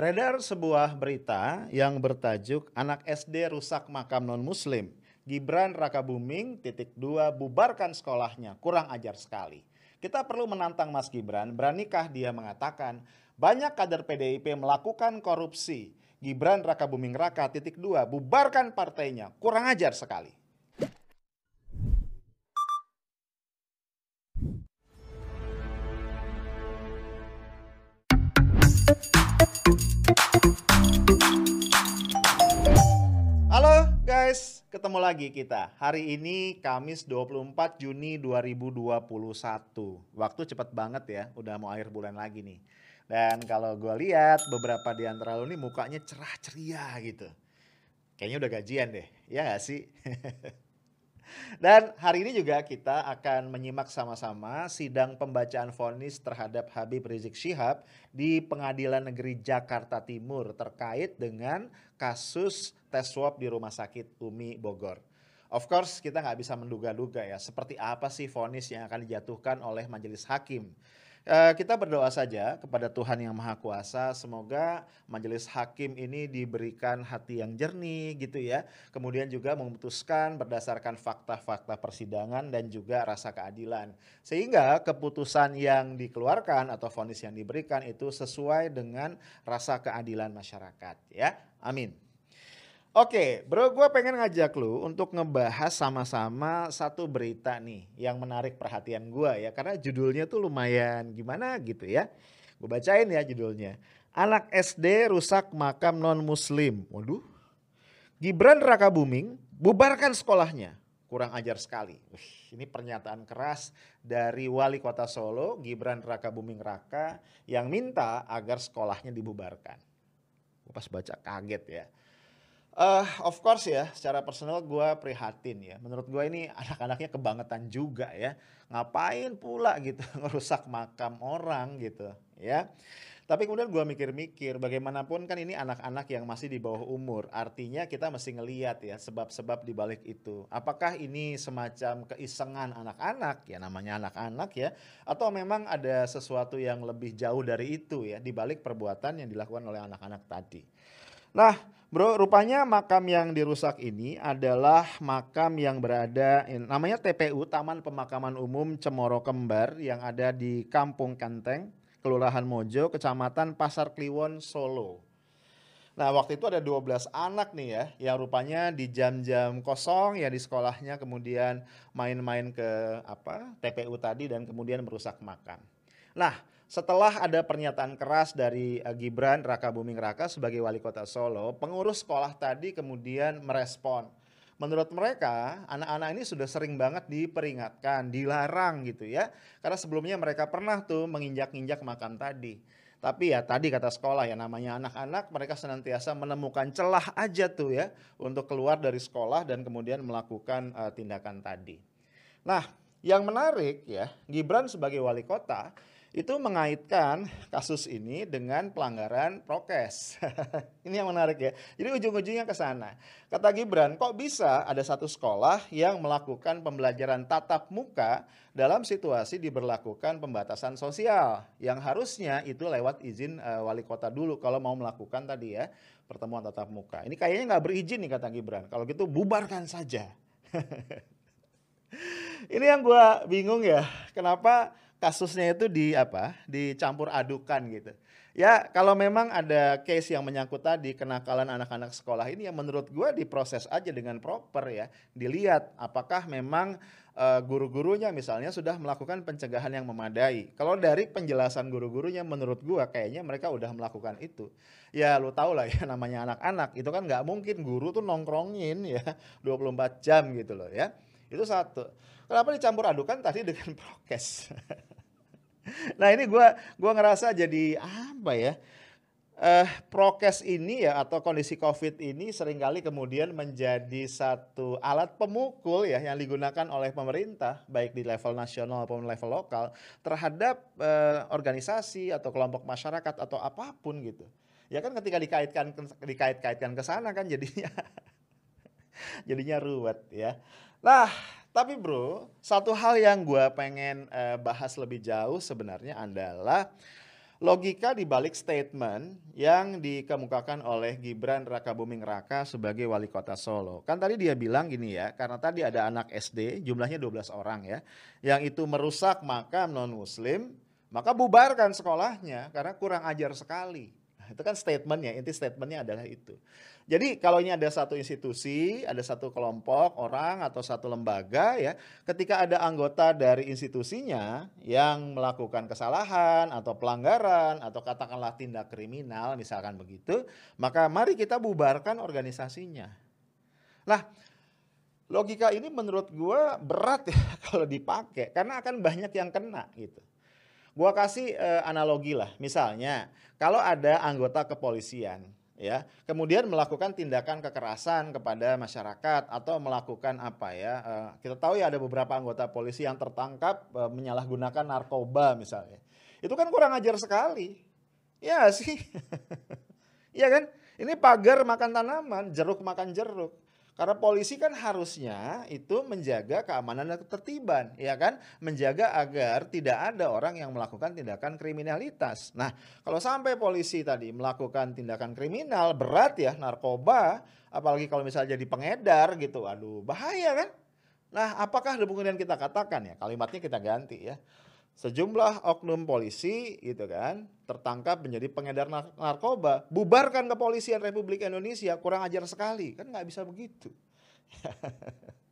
Beredar sebuah berita yang bertajuk Anak SD rusak makam non-muslim. Gibran Raka Buming titik dua bubarkan sekolahnya, kurang ajar sekali. Kita perlu menantang Mas Gibran, beranikah dia mengatakan banyak kader PDIP melakukan korupsi. Gibran Raka Buming Raka titik dua bubarkan partainya, kurang ajar sekali. Halo ketemu lagi kita. Hari ini Kamis 24 Juni 2021. Waktu cepet banget ya, udah mau akhir bulan lagi nih. Dan kalau gue lihat beberapa di antara lo nih mukanya cerah ceria gitu. Kayaknya udah gajian deh, ya gak sih? Dan hari ini juga kita akan menyimak sama-sama sidang pembacaan vonis terhadap Habib Rizik Syihab di Pengadilan Negeri Jakarta Timur terkait dengan kasus tes swab di Rumah Sakit Umi Bogor. Of course kita nggak bisa menduga-duga ya seperti apa sih vonis yang akan dijatuhkan oleh majelis hakim. Uh, kita berdoa saja kepada Tuhan yang Maha Kuasa, semoga majelis hakim ini diberikan hati yang jernih gitu ya. Kemudian juga memutuskan berdasarkan fakta-fakta persidangan dan juga rasa keadilan. Sehingga keputusan yang dikeluarkan atau vonis yang diberikan itu sesuai dengan rasa keadilan masyarakat ya. Amin. Oke, bro, gue pengen ngajak lu untuk ngebahas sama-sama satu berita nih yang menarik perhatian gue ya, karena judulnya tuh lumayan gimana gitu ya. Gue bacain ya judulnya. Anak SD rusak makam non-muslim. Waduh. Gibran Raka Buming bubarkan sekolahnya. Kurang ajar sekali. Ush, ini pernyataan keras dari wali kota Solo, Gibran Raka Buming Raka, yang minta agar sekolahnya dibubarkan. Gue pas baca kaget ya Uh, of course ya, secara personal gue prihatin ya. Menurut gue ini anak-anaknya kebangetan juga ya. Ngapain pula gitu ngerusak makam orang gitu ya. Tapi kemudian gue mikir-mikir bagaimanapun kan ini anak-anak yang masih di bawah umur. Artinya kita mesti ngeliat ya sebab-sebab di balik itu. Apakah ini semacam keisengan anak-anak ya namanya anak-anak ya. Atau memang ada sesuatu yang lebih jauh dari itu ya di balik perbuatan yang dilakukan oleh anak-anak tadi. Nah, bro, rupanya makam yang dirusak ini adalah makam yang berada, namanya TPU, Taman Pemakaman Umum Cemoro Kembar yang ada di Kampung Kenteng, Kelurahan Mojo, Kecamatan Pasar Kliwon, Solo. Nah waktu itu ada 12 anak nih ya yang rupanya di jam-jam kosong ya di sekolahnya kemudian main-main ke apa TPU tadi dan kemudian merusak makam. Nah setelah ada pernyataan keras dari uh, Gibran Raka Buming Raka sebagai wali kota Solo, pengurus sekolah tadi kemudian merespon. Menurut mereka, anak-anak ini sudah sering banget diperingatkan, dilarang gitu ya. Karena sebelumnya mereka pernah tuh menginjak-injak makam tadi. Tapi ya tadi kata sekolah ya namanya anak-anak mereka senantiasa menemukan celah aja tuh ya untuk keluar dari sekolah dan kemudian melakukan uh, tindakan tadi. Nah, yang menarik ya, Gibran sebagai wali kota itu mengaitkan kasus ini dengan pelanggaran prokes. ini yang menarik ya. Jadi ujung-ujungnya ke sana. Kata Gibran, kok bisa ada satu sekolah yang melakukan pembelajaran tatap muka dalam situasi diberlakukan pembatasan sosial yang harusnya itu lewat izin uh, wali kota dulu kalau mau melakukan tadi ya pertemuan tatap muka. Ini kayaknya nggak berizin nih kata Gibran. Kalau gitu bubarkan saja. ini yang gue bingung ya. Kenapa kasusnya itu di apa dicampur adukan gitu. Ya kalau memang ada case yang menyangkut tadi kenakalan anak-anak sekolah ini yang menurut gue diproses aja dengan proper ya. Dilihat apakah memang uh, guru-gurunya misalnya sudah melakukan pencegahan yang memadai. Kalau dari penjelasan guru-gurunya menurut gue kayaknya mereka udah melakukan itu. Ya lu tau lah ya namanya anak-anak itu kan nggak mungkin guru tuh nongkrongin ya 24 jam gitu loh ya itu satu. Kenapa dicampur adukan tadi dengan prokes? Nah ini gue gua ngerasa jadi apa ya? Uh, prokes ini ya atau kondisi covid ini sering kali kemudian menjadi satu alat pemukul ya yang digunakan oleh pemerintah baik di level nasional maupun level lokal terhadap uh, organisasi atau kelompok masyarakat atau apa pun gitu. Ya kan ketika dikaitkan dikait-kaitkan ke sana kan jadinya jadinya ruwet ya nah tapi bro, satu hal yang gue pengen uh, bahas lebih jauh sebenarnya adalah logika di balik statement yang dikemukakan oleh Gibran Raka Buming Raka sebagai wali kota Solo. Kan tadi dia bilang gini ya, karena tadi ada anak SD, jumlahnya 12 orang ya, yang itu merusak makam non-muslim, maka bubarkan sekolahnya karena kurang ajar sekali. Itu kan statementnya, inti statementnya adalah itu. Jadi kalau ini ada satu institusi, ada satu kelompok orang atau satu lembaga ya, ketika ada anggota dari institusinya yang melakukan kesalahan atau pelanggaran atau katakanlah tindak kriminal misalkan begitu, maka mari kita bubarkan organisasinya. Nah, logika ini menurut gue berat ya kalau dipakai karena akan banyak yang kena gitu. Gua kasih eh, analogi lah, misalnya kalau ada anggota kepolisian ya kemudian melakukan tindakan kekerasan kepada masyarakat atau melakukan apa ya uh, kita tahu ya ada beberapa anggota polisi yang tertangkap uh, menyalahgunakan narkoba misalnya. Itu kan kurang ajar sekali. Ya sih? Ya kan? Ini pagar makan tanaman jeruk makan jeruk karena polisi kan harusnya itu menjaga keamanan dan ketertiban, ya kan? Menjaga agar tidak ada orang yang melakukan tindakan kriminalitas. Nah, kalau sampai polisi tadi melakukan tindakan kriminal berat ya, narkoba, apalagi kalau misalnya jadi pengedar gitu, aduh bahaya kan? Nah, apakah kemudian kita katakan ya, kalimatnya kita ganti ya. Sejumlah oknum polisi gitu kan tertangkap menjadi pengedar narkoba, bubarkan kepolisian Republik Indonesia, kurang ajar sekali. Kan nggak bisa begitu.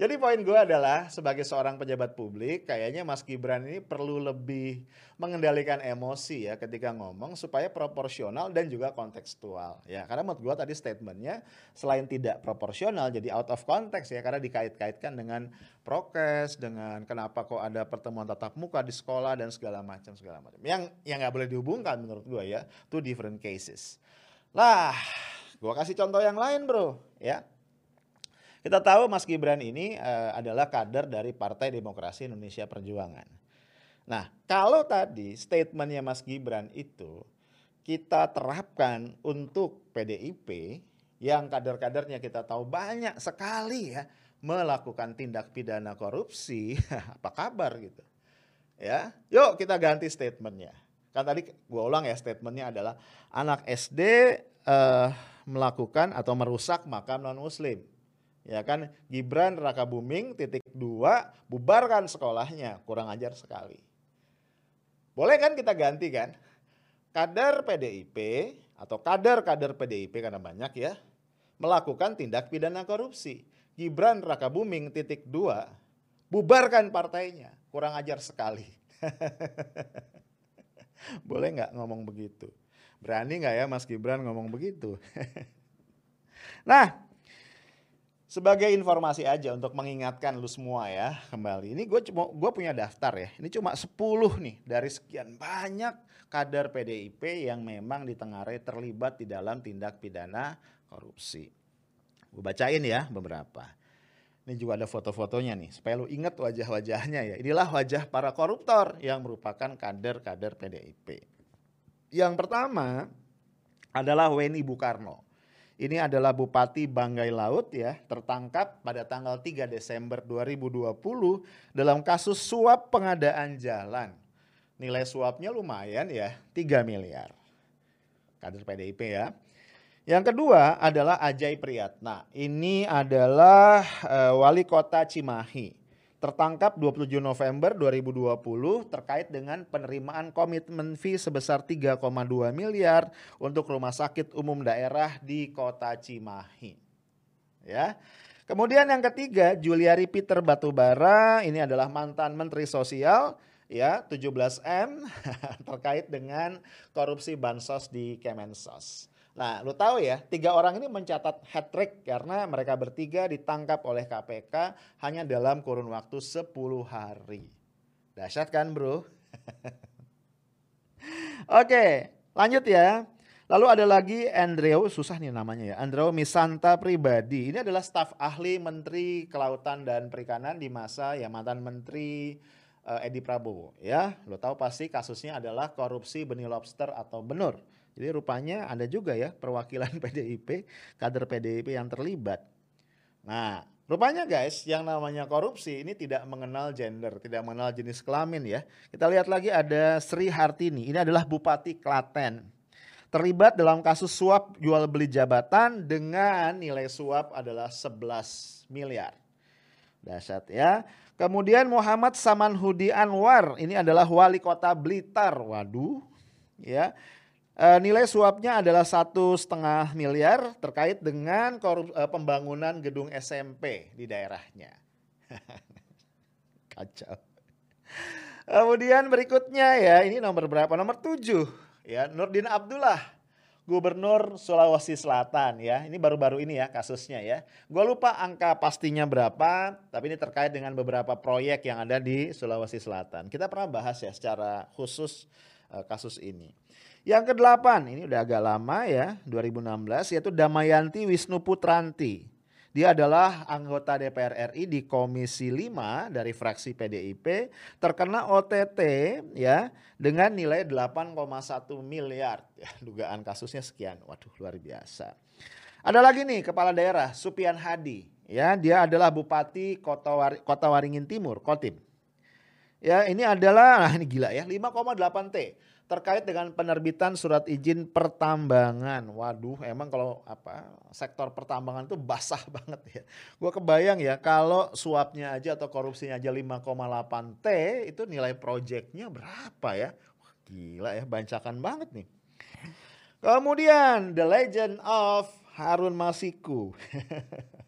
Jadi poin gue adalah sebagai seorang pejabat publik, kayaknya Mas Gibran ini perlu lebih mengendalikan emosi ya ketika ngomong supaya proporsional dan juga kontekstual ya. Karena menurut gue tadi statementnya selain tidak proporsional jadi out of context ya karena dikait-kaitkan dengan prokes, dengan kenapa kok ada pertemuan tatap muka di sekolah dan segala macam segala macam. Yang yang nggak boleh dihubungkan menurut gue ya, two different cases. Lah, gue kasih contoh yang lain bro ya kita tahu Mas Gibran ini uh, adalah kader dari Partai Demokrasi Indonesia Perjuangan. Nah, kalau tadi statementnya Mas Gibran itu kita terapkan untuk PDIP yang kader-kadernya kita tahu banyak sekali ya melakukan tindak pidana korupsi, apa kabar gitu. Ya, yuk kita ganti statementnya. Kan tadi gua ulang ya statementnya adalah anak SD uh, eh, melakukan atau merusak makam non muslim ya kan? Gibran Raka Buming titik dua bubarkan sekolahnya. Kurang ajar sekali. Boleh kan kita ganti kan? Kader PDIP atau kader-kader PDIP karena banyak ya melakukan tindak pidana korupsi. Gibran Raka Buming titik dua bubarkan partainya. Kurang ajar sekali. Boleh nggak ngomong begitu? Berani nggak ya Mas Gibran ngomong begitu? Nah sebagai informasi aja untuk mengingatkan lu semua ya kembali. Ini gue cuma gue punya daftar ya. Ini cuma 10 nih dari sekian banyak kader PDIP yang memang ditengarai terlibat di dalam tindak pidana korupsi. Gue bacain ya beberapa. Ini juga ada foto-fotonya nih supaya lu ingat wajah-wajahnya ya. Inilah wajah para koruptor yang merupakan kader-kader PDIP. Yang pertama adalah Weni Bukarno. Ini adalah Bupati Banggai Laut ya, tertangkap pada tanggal 3 Desember 2020 dalam kasus suap pengadaan jalan. Nilai suapnya lumayan ya, 3 miliar. Kader PDIP ya. Yang kedua adalah Ajay Priyatna. Ini adalah uh, wali kota Cimahi tertangkap 27 November 2020 terkait dengan penerimaan komitmen fee sebesar 3,2 miliar untuk rumah sakit umum daerah di Kota Cimahi. Ya. Kemudian yang ketiga, Juliari Peter Batubara, ini adalah mantan Menteri Sosial ya 17M terkait dengan korupsi bansos di Kemensos. Nah, lu tahu ya, tiga orang ini mencatat hat trick karena mereka bertiga ditangkap oleh KPK hanya dalam kurun waktu 10 hari. Dahsyat kan, Bro? Oke, lanjut ya. Lalu ada lagi Andreo, susah nih namanya ya. Andreo Misanta pribadi. Ini adalah staf ahli Menteri Kelautan dan Perikanan di masa ya mantan Menteri uh, Edi Prabowo ya. Lo tahu pasti kasusnya adalah korupsi benih lobster atau benur. Jadi rupanya ada juga ya perwakilan PDIP, kader PDIP yang terlibat. Nah, Rupanya guys, yang namanya korupsi ini tidak mengenal gender, tidak mengenal jenis kelamin ya. Kita lihat lagi ada Sri Hartini, ini adalah Bupati Klaten. Terlibat dalam kasus suap jual beli jabatan dengan nilai suap adalah 11 miliar. Dahsyat ya. Kemudian Muhammad Samanhudi Anwar, ini adalah wali kota Blitar. Waduh, ya Uh, nilai suapnya adalah satu setengah miliar terkait dengan korup, uh, pembangunan gedung SMP di daerahnya. Kacau. Kemudian berikutnya ya, ini nomor berapa? Nomor tujuh ya, Nurdin Abdullah, Gubernur Sulawesi Selatan ya. Ini baru-baru ini ya kasusnya ya. Gue lupa angka pastinya berapa, tapi ini terkait dengan beberapa proyek yang ada di Sulawesi Selatan. Kita pernah bahas ya secara khusus uh, kasus ini. Yang kedelapan, ini udah agak lama ya, 2016, yaitu Damayanti Wisnu Putranti. Dia adalah anggota DPR RI di Komisi 5 dari fraksi PDIP terkena OTT ya dengan nilai 8,1 miliar. Ya, dugaan kasusnya sekian. Waduh, luar biasa. Ada lagi nih kepala daerah Supian Hadi ya, dia adalah Bupati Kota, War Kota Waringin Timur, Kotim. Ya, ini adalah nah ini gila ya, 5,8 T terkait dengan penerbitan surat izin pertambangan. Waduh, emang kalau apa sektor pertambangan itu basah banget ya. Gua kebayang ya kalau suapnya aja atau korupsinya aja 5,8 T itu nilai proyeknya berapa ya? Wah, gila ya, bancakan banget nih. Kemudian The Legend of Harun Masiku.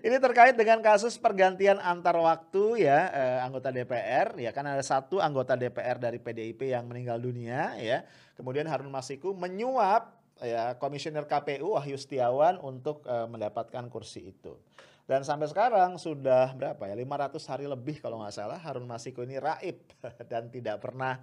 Ini terkait dengan kasus pergantian antar waktu ya eh, anggota DPR ya kan ada satu anggota DPR dari PDIP yang meninggal dunia ya. Kemudian Harun Masiku menyuap ya komisioner KPU Wahyu Setiawan untuk eh, mendapatkan kursi itu. Dan sampai sekarang sudah berapa ya 500 hari lebih kalau nggak salah Harun Masiku ini raib dan tidak pernah Nah,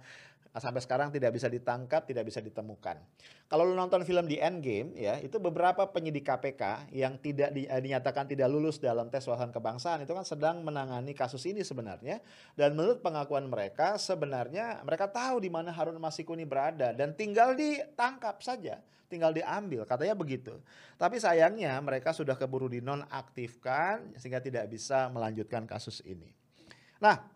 sampai sekarang tidak bisa ditangkap, tidak bisa ditemukan. Kalau lu nonton film di Endgame ya, itu beberapa penyidik KPK yang tidak di, eh, dinyatakan tidak lulus dalam tes wawasan kebangsaan itu kan sedang menangani kasus ini sebenarnya. Dan menurut pengakuan mereka sebenarnya mereka tahu di mana Harun Masiku ini berada dan tinggal ditangkap saja, tinggal diambil, katanya begitu. Tapi sayangnya mereka sudah keburu dinonaktifkan sehingga tidak bisa melanjutkan kasus ini. Nah,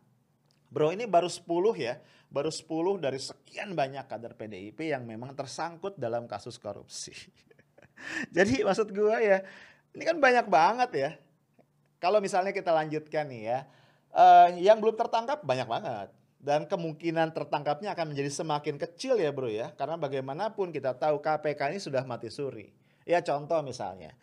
Bro ini baru 10 ya, baru 10 dari sekian banyak kader PDIP yang memang tersangkut dalam kasus korupsi. Jadi maksud gue ya, ini kan banyak banget ya. Kalau misalnya kita lanjutkan nih ya, uh, yang belum tertangkap banyak banget. Dan kemungkinan tertangkapnya akan menjadi semakin kecil ya bro ya. Karena bagaimanapun kita tahu KPK ini sudah mati suri. Ya contoh misalnya,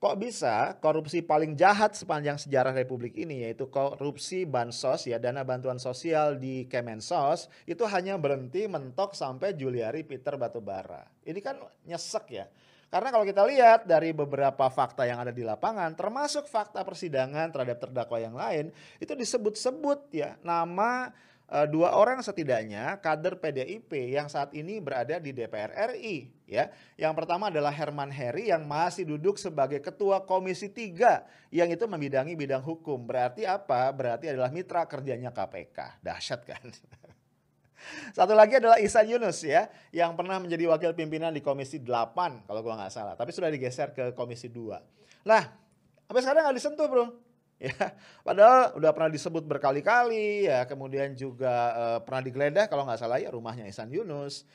Kok bisa korupsi paling jahat sepanjang sejarah Republik ini yaitu korupsi bansos ya dana bantuan sosial di Kemensos itu hanya berhenti mentok sampai Juliari Peter Batubara. Ini kan nyesek ya. Karena kalau kita lihat dari beberapa fakta yang ada di lapangan termasuk fakta persidangan terhadap terdakwa yang lain itu disebut-sebut ya nama dua orang setidaknya kader PDIP yang saat ini berada di DPR RI ya. Yang pertama adalah Herman Heri yang masih duduk sebagai ketua Komisi 3 yang itu membidangi bidang hukum. Berarti apa? Berarti adalah mitra kerjanya KPK. Dahsyat kan? Satu lagi adalah Isan Yunus ya, yang pernah menjadi wakil pimpinan di Komisi 8 kalau gua nggak salah, tapi sudah digeser ke Komisi 2. Nah, sampai sekarang nggak disentuh bro ya padahal udah pernah disebut berkali-kali ya. Kemudian juga uh, pernah digeledah kalau nggak salah ya rumahnya Ihsan Yunus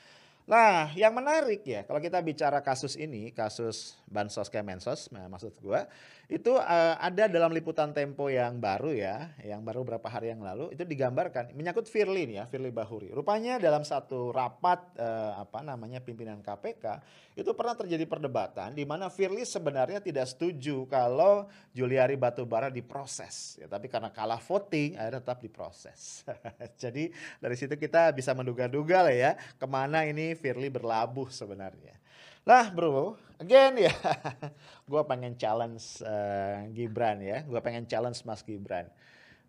Nah, yang menarik ya, kalau kita bicara kasus ini, kasus Bansos Kemensos, nah, maksud gua, itu uh, ada dalam liputan Tempo yang baru ya, yang baru beberapa hari yang lalu, itu digambarkan, menyangkut Firly nih ya, Firly Bahuri. Rupanya dalam satu rapat, uh, apa namanya, pimpinan KPK, itu pernah terjadi perdebatan di mana Firly sebenarnya tidak setuju kalau Juliari Batubara diproses. Ya, tapi karena kalah voting, akhirnya tetap diproses. Jadi dari situ kita bisa menduga-duga lah ya, ke mana ini Firly berlabuh sebenarnya. Nah bro, again ya, gue pengen challenge uh, Gibran ya, gue pengen challenge Mas Gibran.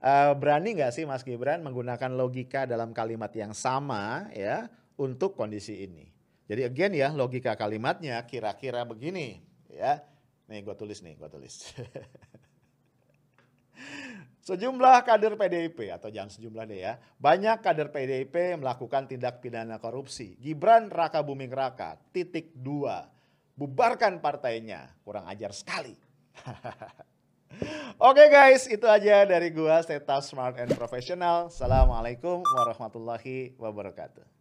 Uh, berani nggak sih Mas Gibran menggunakan logika dalam kalimat yang sama ya untuk kondisi ini? Jadi again ya, logika kalimatnya kira-kira begini ya. Nih gue tulis nih, gue tulis. Sejumlah kader PDIP atau jangan sejumlah deh ya, banyak kader PDIP melakukan tindak pidana korupsi. Gibran Raka Buming Raka, titik dua, bubarkan partainya, kurang ajar sekali. Oke guys, itu aja dari gua Stay Smart and Professional. Assalamualaikum warahmatullahi wabarakatuh.